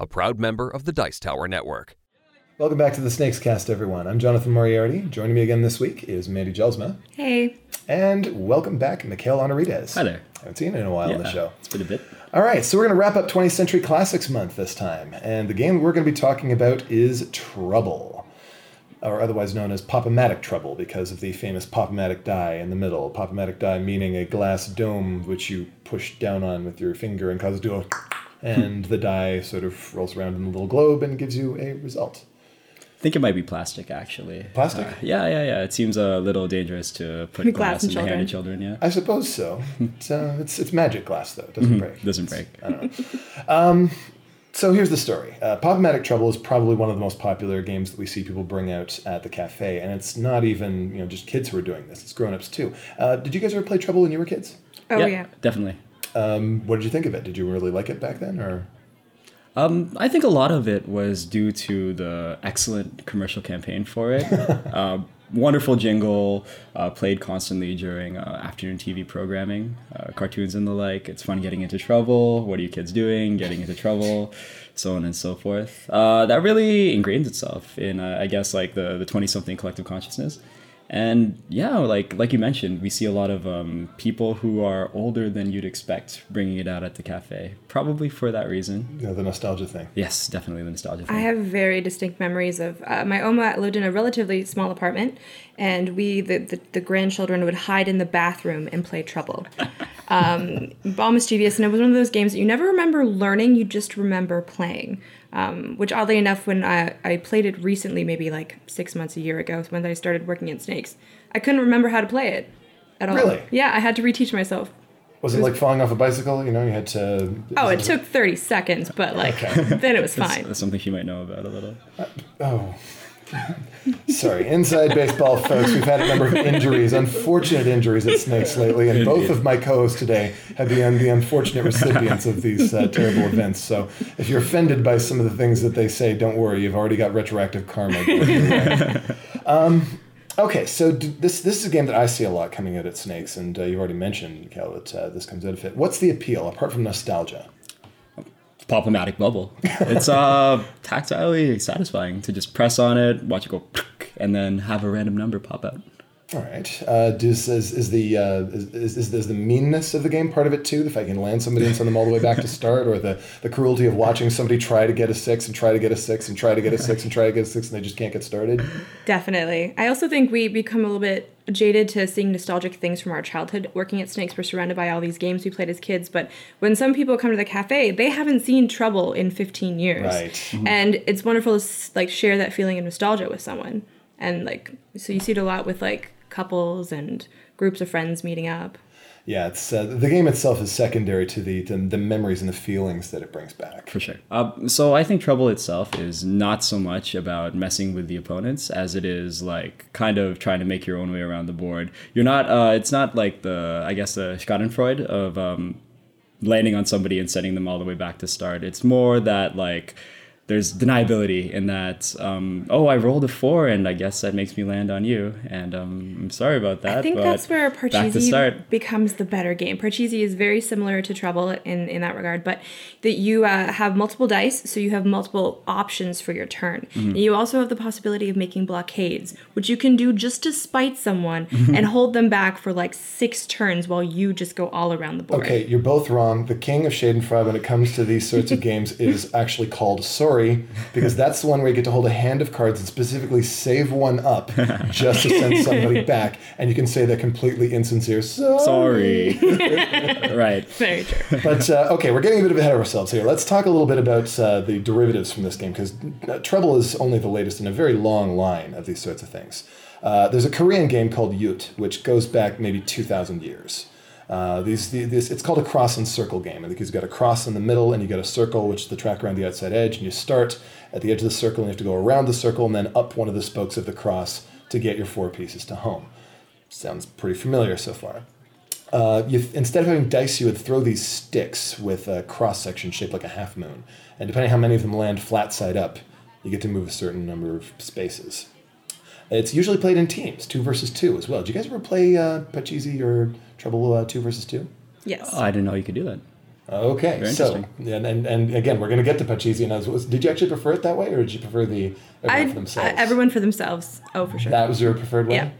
a proud member of the Dice Tower Network. Welcome back to the Snakes Cast, everyone. I'm Jonathan Moriarty. Joining me again this week is Mandy Gelsma. Hey. And welcome back, Mikhail Honorides. Hi there. I haven't seen you in a while on the show. It's been a bit. All right, so we're going to wrap up 20th Century Classics Month this time. And the game we're going to be talking about is Trouble, or otherwise known as Pop-O-Matic Trouble because of the famous Pop-O-Matic die in the middle. Pop-O-Matic die meaning a glass dome which you push down on with your finger and causes to go, and the die sort of rolls around in a little globe and gives you a result. I think it might be plastic, actually. Plastic? Uh, yeah, yeah, yeah. It seems a little dangerous to put Glass glass, in in the hand of children. children. Yeah, I suppose so. It's, uh, it's, it's magic glass, though. It doesn't break. doesn't break. i don't know So here's the story. Uh, Pop-O-Matic Trouble is probably one of the most popular games that we see people bring out at the cafe, and it's not even you know just kids who are doing this; it's grown-ups too. Uh, did you guys ever play Trouble when you were kids? Oh yeah, yeah. definitely. What did you think of it? Did you really like it back then, or Um, I think a lot of it was due to the excellent commercial campaign for it. uh, wonderful jingle, uh, played constantly during uh, afternoon TV programming, uh, cartoons and the like. It's fun getting into trouble. What are you kids doing? Getting into trouble, so on and so forth. Uh, that really ingrains itself in, uh, I guess, like the the twenty something collective consciousness. And yeah, like like you mentioned, we see a lot of um, people who are older than you'd expect bringing it out at the cafe, probably for that reason. you know, the nostalgia thing? Yes, definitely the nostalgia. Thing. I have very distinct memories of uh, my Oma lived in a relatively small apartment, and we the, the, the grandchildren would hide in the bathroom and play Trouble. Um, all mischievous, and it was one of those games that you never remember learning; you just remember playing. Um, which oddly enough, when I, I played it recently, maybe like six months, a year ago, when I started working at Snakes, I couldn't remember how to play it at all. Really? Yeah, I had to reteach myself. Was it like falling off a bicycle? You know, you had to. Oh, it took 30 seconds, but like then it was fine. that's something you might know about a little. Oh. Sorry, inside baseball, folks. We've had a number of injuries, unfortunate injuries at Snakes lately, and both of my co-hosts today have been the unfortunate recipients of these uh, terrible events. So, if you're offended by some of the things that they say, don't worry. You've already got retroactive karma. um, okay, so d- this this is a game that I see a lot coming out at Snakes, and uh, you've already mentioned, Cal, that uh, this comes out of it. What's the appeal apart from nostalgia? Pop-O-Matic bubble. It's uh tactilely satisfying to just press on it, watch it go, and then have a random number pop out. All right. Uh, does, is, is the uh, is, is, is the meanness of the game part of it too? If I can land somebody and send them all the way back to start, or the, the cruelty of watching somebody try to get a six and try to get a six and try to get a six and try to get a six and they just can't get started. Definitely. I also think we become a little bit jaded to seeing nostalgic things from our childhood. Working at Snakes, we're surrounded by all these games we played as kids, but when some people come to the cafe, they haven't seen Trouble in 15 years. Right. And it's wonderful to like share that feeling of nostalgia with someone. And like so you see it a lot with like couples and groups of friends meeting up. Yeah, it's uh, the game itself is secondary to the, the the memories and the feelings that it brings back. For sure. Uh, so I think Trouble itself is not so much about messing with the opponents as it is like kind of trying to make your own way around the board. You're not. Uh, it's not like the I guess the Schadenfreude of um, landing on somebody and sending them all the way back to start. It's more that like there's deniability in that. Um, oh, I rolled a four, and I guess that makes me land on you, and um, I'm sorry about that. I think but that's where back to Parcheesi start. becomes the better game. Parcheesi is very similar to Trouble in, in that regard, but that you uh, have multiple dice, so you have multiple options for your turn. Mm-hmm. And you also have the possibility of making blockades, which you can do just to spite someone and hold them back for like six turns while you just go all around the board. Okay, you're both wrong. The king of Schadenfreude when it comes to these sorts of games is actually called Sorry, because that's the one where you get to hold a hand of cards and specifically save one up just to send somebody back, and you can say that completely insincere. Sorry. Sorry. right. Very true. But uh, okay, we're getting a bit ahead of ourselves here. Let's talk a little bit about uh, the derivatives from this game because uh, Trouble is only the latest in a very long line of these sorts of things. Uh, there's a Korean game called Yut, which goes back maybe 2,000 years. Uh, these, the, it's called a cross and circle game. I think you've got a cross in the middle and you got a circle, which is the track around the outside edge. And you start at the edge of the circle and you have to go around the circle and then up one of the spokes of the cross to get your four pieces to home. Sounds pretty familiar so far. Uh, you, instead of having dice, you would throw these sticks with a cross section shaped like a half moon. And depending on how many of them land flat side up, you get to move a certain number of spaces. It's usually played in teams, two versus two as well. Did you guys ever play uh, Pachisi or Trouble uh, two versus two? Yes. Oh, I didn't know you could do that. Okay, Very so and, and and again, we're going to get to Pachisi. And I was, was- did you actually prefer it that way, or did you prefer the everyone I, for themselves? everyone for themselves. Oh, for sure. That was your preferred way. Yeah.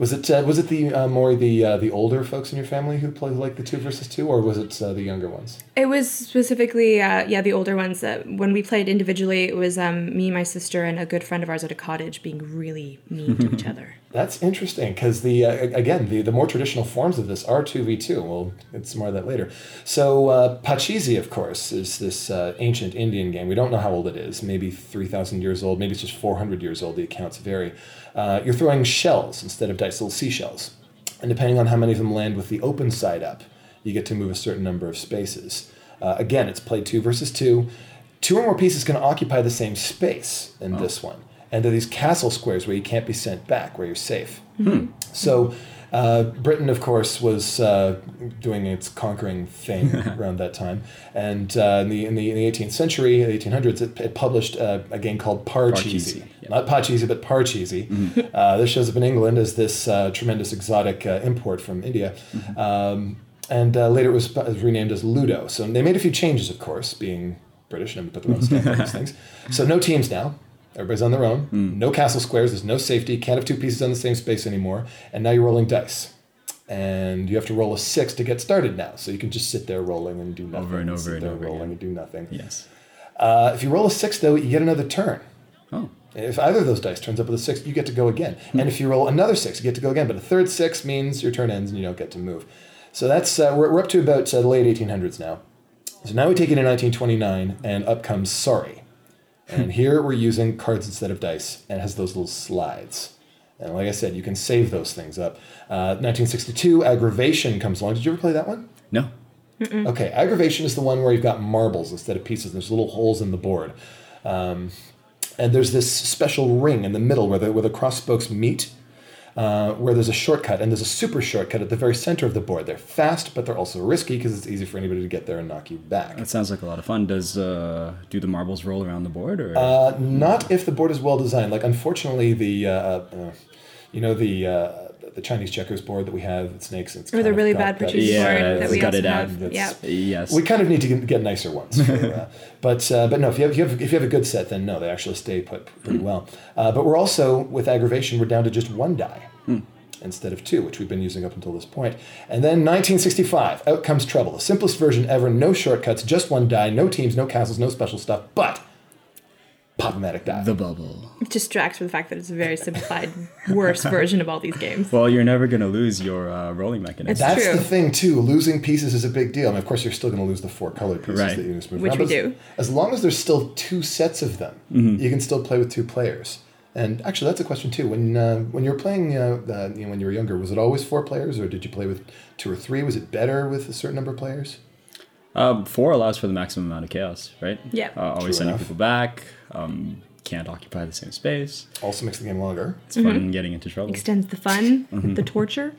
Was it uh, was it the uh, more the uh, the older folks in your family who played like the two versus two, or was it uh, the younger ones? It was specifically, uh, yeah, the older ones. That when we played individually, it was um, me, my sister, and a good friend of ours at a cottage being really mean to each other. That's interesting because the uh, again the, the more traditional forms of this are two v two. We'll get some more of that later. So uh, Pachisi, of course, is this uh, ancient Indian game. We don't know how old it is. Maybe three thousand years old. Maybe it's just four hundred years old. The accounts vary. Uh, you're throwing shells instead of dice, little seashells, and depending on how many of them land with the open side up, you get to move a certain number of spaces. Uh, again, it's played two versus two. Two or more pieces can occupy the same space in this one. And there are these castle squares where you can't be sent back, where you're safe. So, uh, Britain, of course, was uh, doing its conquering thing around that time. And uh, in, the, in, the, in the 18th century, 1800s, it, it published uh, a game called Parcheesi. Parcheesi, yeah. Not Parcheesi, but Parcheesi. Uh, this shows up in England as this uh, tremendous exotic uh, import from India. Um, and uh, later it was, it was renamed as Ludo. So they made a few changes, of course, being British and put their own stamp on these things. So no teams now. Everybody's on their own. No castle squares. There's no safety. Can't have two pieces on the same space anymore. And now you're rolling dice. And you have to roll a six to get started now. So you can just sit there rolling and do nothing. Over and over sit and there over rolling again. and do nothing. Yes. Uh, if you roll a six, though, you get another turn. Oh. If either of those dice turns up with a six, you get to go again. And if you roll another six, you get to go again. But a third six means your turn ends and you don't get to move. So that's uh, we're, we're up to about uh, the late 1800s now. So now we take it in 1929, and up comes Sorry. And here we're using cards instead of dice, and it has those little slides. And like I said, you can save those things up. Uh, 1962, Aggravation comes along. Did you ever play that one? No. Okay, aggravation is the one where you've got marbles instead of pieces. There's little holes in the board, um, and there's this special ring in the middle where the where the cross spokes meet, uh, where there's a shortcut, and there's a super shortcut at the very center of the board. They're fast, but they're also risky because it's easy for anybody to get there and knock you back. That sounds like a lot of fun. Does uh, do the marbles roll around the board or? Uh, not if the board is well designed. Like, unfortunately, the uh, uh, you know the uh, the Chinese checkers board that we have, it snakes. It's Or the really bad that- Pachisi Yeah, board that we got also it out. have. That's- Yeah. yes. We kind of need to get, get nicer ones. For, uh, but uh, but no, if you have, if you have if you have a good set, then no, they actually stay put pretty well. Uh, but we're also with aggravation, we're down to just one die instead of two, which we've been using up until this point. And then 1965, out comes Trouble, the simplest version ever, no shortcuts, just one die, no teams, no castles, no special stuff, but Pop-O-Matic die. the bubble. It distracts from the fact that it's a very simplified, worse version of all these games. Well, you're never gonna lose your uh, rolling mechanism. It's That's true. the thing too. Losing pieces is a big deal. I mean, of course, you're still going to lose the four colored pieces Right. that you just move Which around. we but as- do. As long as there's still two sets of them, Mm-hmm. you can still play with two players. And actually, that's a question too. When uh, when you were playing, uh, uh, you know, when you were younger, was it always four players, or did you play with two or three? Was it better with a certain number of players? Uh, four allows for the maximum amount of chaos, right? Yeah. Uh, always True sending enough. people back. Um, can't occupy the same space. Also makes the game longer. It's fun getting into trouble. Extends the fun, Mm-hmm. the torture,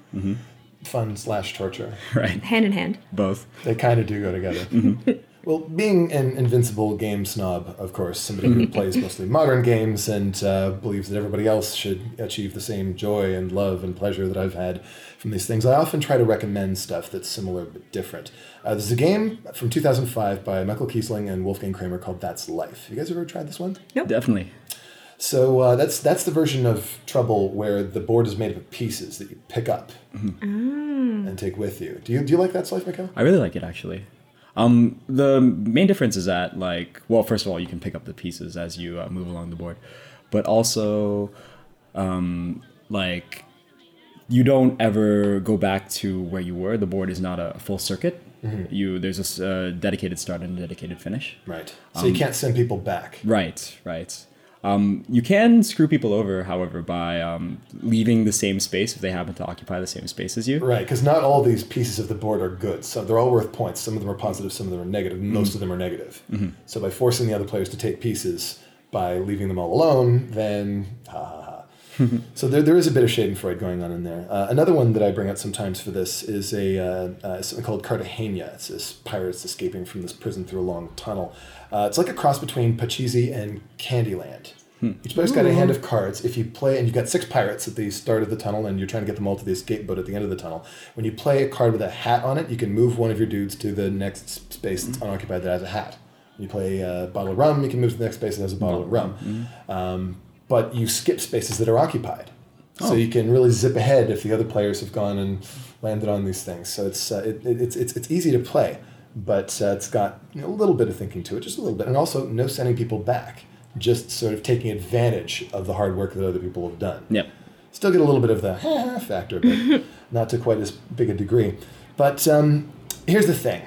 Fun slash torture. right. hand in hand. Both. They kind of do go together. well, being an invincible game snob, of course, somebody who plays mostly modern games and uh, believes that everybody else should achieve the same joy and love and pleasure that I've had from these things, I often try to recommend stuff that's similar but different. Uh, there's a game from 2005 by Michael Kiesling and Wolfgang Kramer called That's Life. You guys ever tried this one? Yeah, definitely. So uh, that's that's the version of Trouble where the board is made up of pieces that you pick up and take with you. Do you do you like That's Life, Michael? I really like it actually. Um, the main difference is that like, well, first of all, you can pick up the pieces as you uh, move along the board, but also, um, like, you don't ever go back to where you were. The board is not a full circuit. You there's a uh, dedicated start and a dedicated finish. Right. So you can't send people back. Right, right. Um, you can screw people over, however, by um, leaving the same space if they happen to occupy the same space as you. Right, because not all these pieces of the board are good. So they're all worth points. Some of them are positive, some of them are negative. Most of them are negative. So by forcing the other players to take pieces by leaving them all alone, then ha. so there, there is a bit of Schadenfreude going on in there. Uh, another one that I bring out sometimes for this is a uh, uh, something called Cartagena. It's this pirates escaping from this prison through a long tunnel. Uh, it's like a cross between Pachisi and Candyland. Each player's got a hand of cards. If you play, and you've got six pirates at the start of the tunnel, and you're trying to get them all to the escape boat at the end of the tunnel. When you play a card with a hat on it, you can move one of your dudes to the next space that's unoccupied that has a hat. When you play a bottle of rum, you can move to the next space that has a bottle of rum. Um, but you skip spaces that are occupied. So you can really zip ahead if the other players have gone and landed on these things. So it's uh, it, it, it's, it's it's easy to play, but uh, it's got you know, a little bit of thinking to it, just a little bit, and also no sending people back, just sort of taking advantage of the hard work that other people have done. Yep. Still get a little bit of the factor, but not to quite as big a degree. But um, here's the thing.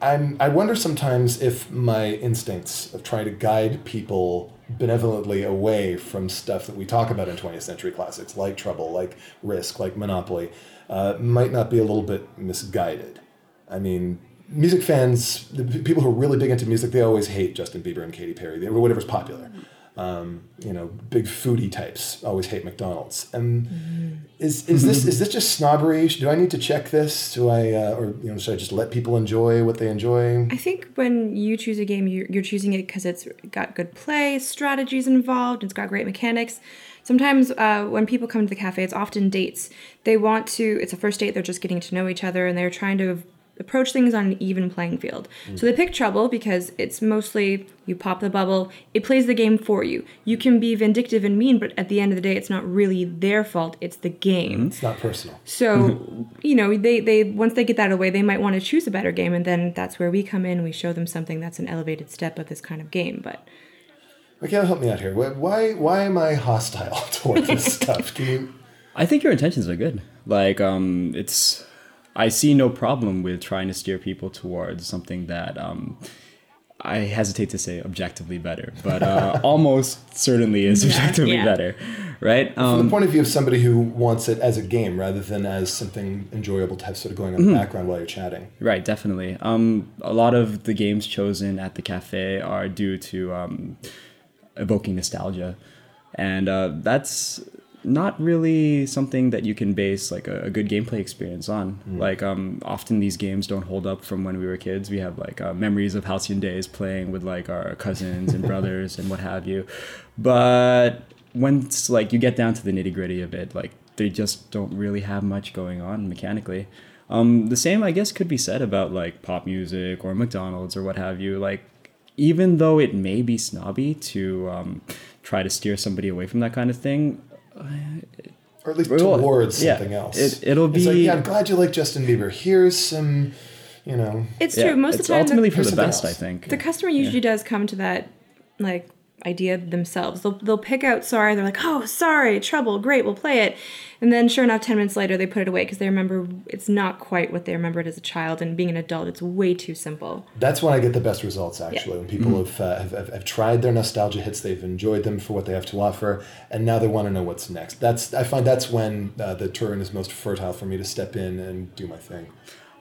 I'm, I wonder sometimes if my instincts of trying to guide people benevolently away from stuff that we talk about in 20th century classics, like Trouble, like Risk, like Monopoly, uh, might not be a little bit misguided. I mean, music fans, the people who are really big into music, they always hate Justin Bieber and Katy Perry, or whatever's popular. Um, you know, big foodie types always hate McDonald's. And is is this is this just snobbery? Do I need to check this? Do I, uh, or you know, should I just let people enjoy what they enjoy? I think when you choose a game, you're, you're choosing it because it's got good play, strategies involved, it's got great mechanics. Sometimes uh, when people come to the cafe, it's often dates. They want to, it's a first date, they're just getting to know each other and they're trying to approach things on an even playing field. So they pick Trouble because it's mostly you pop the bubble, it plays the game for you. You can be vindictive and mean, but at the end of the day, it's not really their fault, it's the game. It's not personal. So, you know, they, they once they get that away, they might want to choose a better game, and then that's where we come in. We show them something that's an elevated step of this kind of game. But Okay, help me out here. Why why, why am I hostile toward this stuff? Can you? I think your intentions are good. Like, um, it's. I see no problem with trying to steer people towards something that um, I hesitate to say objectively better, but uh, almost certainly is objectively yeah. better, right? From Um, the point of view of somebody who wants it as a game rather than as something enjoyable to have sort of going on in the background while you're chatting. Right, definitely. Um, a lot of the games chosen at the cafe are due to um, evoking nostalgia, and uh, that's not really something that you can base like a, a good gameplay experience on. Like, um, often these games don't hold up from when we were kids. We have like uh, memories of halcyon days playing with like our cousins and brothers and what have you, but once like you get down to the nitty gritty of it, like they just don't really have much going on mechanically. Um, the same, I guess, could be said about like pop music or McDonald's or what have you. Like, even though it may be snobby to um, try to steer somebody away from that kind of thing, Or at least Well, towards yeah, something else. it- it'll It's like, be- yeah, I'm glad you like Justin Bieber. Here's some, you know. it's yeah, true. Most it's of the time, it's ultimately the, for the something best, I think. the customer usually does come to that like idea themselves. They'll they'll pick out sorry. They're like, oh, sorry, trouble, great, we'll play it. And then, sure enough, ten minutes later, they put it away because they remember it's not quite what they remembered as a child. And being an adult, it's way too simple. That's when I get the best results, actually. When people Mm-hmm. have, uh, have, have, have tried their nostalgia hits, they've enjoyed them for what they have to offer, and now they want to know what's next. That's I find that's when uh, the turn is most fertile for me to step in and do my thing.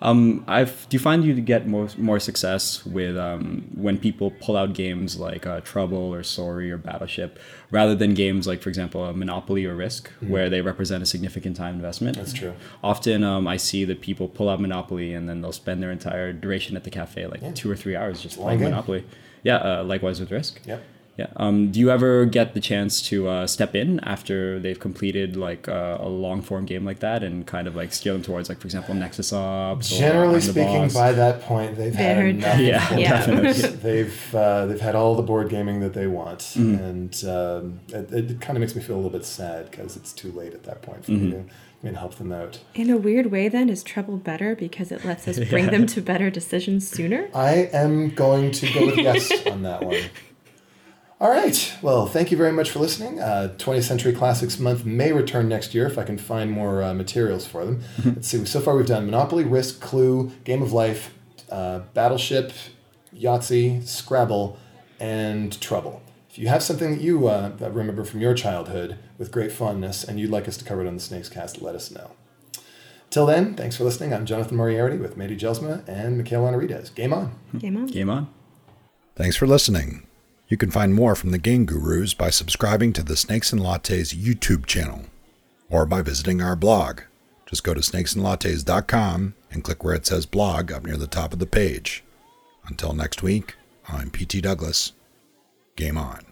Um, I've do you find you get more more success with um, when people pull out games like uh, Trouble or Sorry or Battleship, rather than games like, for example, a Monopoly or Risk, where they represent a significant time investment. That's true. Often, um, I see that people pull out Monopoly and then they'll spend their entire duration at the cafe, like two or three hours, just playing. Monopoly. Yeah, uh, likewise with Risk. Yep. Yeah. Um, do you ever get the chance to uh, step in after they've completed like uh, a long form game like that and kind of like steer them towards like for example Nexus Ops? Generally I'm speaking, Boss? by that point, they've had They're enough. done. Yeah, Yeah. they've uh, they've had all the board gaming that they want, Mm-hmm. and um, it, it kind of makes me feel a little bit sad because it's too late at that point for me Mm-hmm. to I mean, help them out. In a weird way, then, is trouble better because it lets us bring them to better decisions sooner? I am going to go with yes on that one. All right. Well, thank you very much for listening. Uh, 20th Century Classics Month may return next year if I can find more uh, materials for them. Let's see. So far, we've done Monopoly, Risk, Clue, Game of Life, uh, Battleship, Yahtzee, Scrabble, and Trouble. If you have something that you uh, that remember from your childhood with great fondness and you'd like us to cover it on the Snakes Cast, let us know. Till then, thanks for listening. I'm Jonathan Moriarty with Mady Jelsma and Mikhail Enriquez. Game on. Game on. Game on. Thanks for listening. You can find more from the Game Gurus by subscribing to the Snakes and Lattes YouTube channel or by visiting our blog. Just go to snakesandlattes.com and click where it says blog up near the top of the page. Until next week, I'm PT Douglas. Game on.